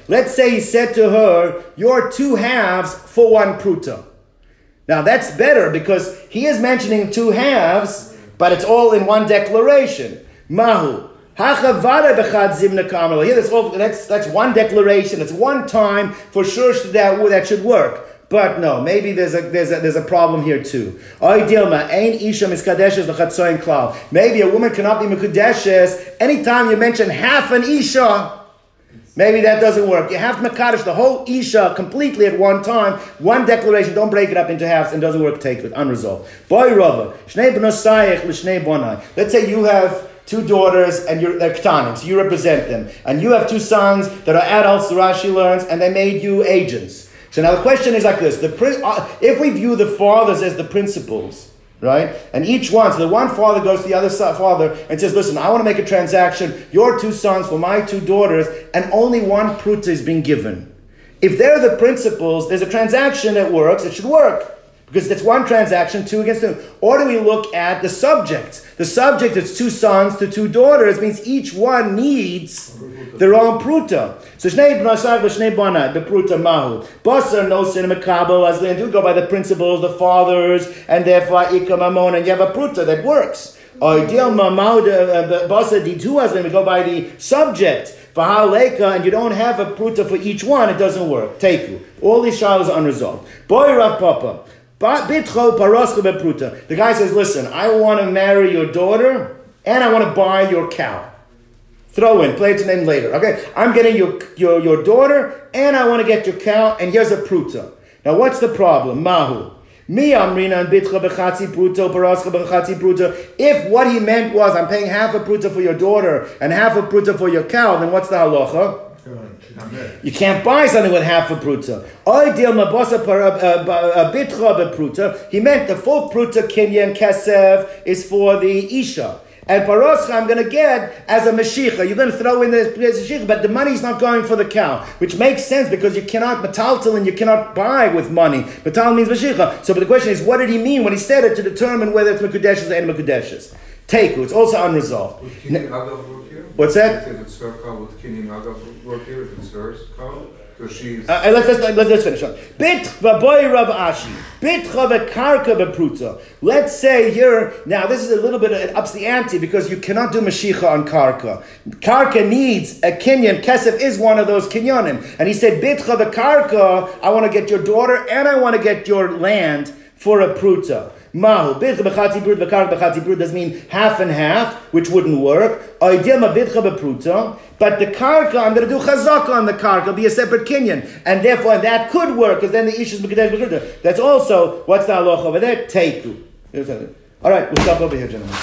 Let's say he said to her, You're two halves for one pruta. Now that's better because he is mentioning two halves, but it's all in one declaration. Mahu. Here, that's, all, that's, that's one declaration. It's one time for sure that, that should work. But no, maybe there's a there's a, there's a problem here too. Maybe a woman cannot be mekudeshes anytime you mention half an isha. Maybe that doesn't work. You have to makadosh the whole isha completely at one time, one declaration. Don't break it up into halves and doesn't work. Take it unresolved. Boy Rava, Let's say you have two daughters, and you're they're ktanim, so you represent them, and you have two sons that are adults. The Rashi learns, and they made you agents. So now the question is like this: the uh, if we view the fathers as the principals, right, and each one, so the one father goes to the other father and says, "Listen, I want to make a transaction. Your two sons for my two daughters, and only one pruta is being given." If they're the principals, there's a transaction that works. It should work. Because it's one transaction, two against two. Or do we look at the subject? The subject is two sons to two daughters, means each one needs their own pruta. So shnei b'nasai v'shnei b'anai, b'pruta mahu. Basar no sin mekabel, as they do go by the principles, the fathers, and therefore ikam amon, and you have a pruta that works. Ideal mamau uh, basar ditu, as we go by the subject. Leka, and you don't have a pruta for each one, it doesn't work. Take you. All these trials are unresolved. Boy Rav Papa. The guy says, listen, I want to marry your daughter and I want to buy your cow. Throw in, play its name later. Okay, I'm getting your, your, your daughter and I want to get your cow, and here's a pruta. Now, what's the problem? Mahu. If what he meant was I'm paying half a pruta for your daughter and half a pruta for your cow, then what's the halacha? You can't buy something with half a pruta. Ideal mabasa bitcha pruta. He meant the full pruta kinyan kesev is for the isha. And paroscha I'm going to get as a meshicha. You're going to throw in the meshicha, but the money's not going for the cow, which makes sense because you cannot metaltal and you cannot buy with money. Metal means meshicha. So, but the question is, what did he mean when he said it to determine whether it's mekudeshes or any mekudeshes? Take it's also unresolved. Would Kinyan Agav work here? What's that? If it's her cow, would work here if it's her? Because she's. Uh, let's, let's, let's, let's finish up. Bit v'boy Rav Ashi. Bit karka bepruta. Let's say here, now this is a little bit, it ups the ante because you cannot do Mashicha on karka. Karka needs a kinyan. Kesef is one of those kinyanim. And he said, Bit karka, I want to get your daughter and I want to get your land for a pruta. Mahu bidcha b'chatzi brut v'karka b'chatzi brut does mean half and half, which wouldn't work. Oidema bidcha b'pruta, but the karka I'm going to do chazaka on the karka, be a separate kinyan, and therefore that could work because then the ish is b'kadesh. That's also what's the halacha over there? Teiku. All right, we'll stop over here, gentlemen.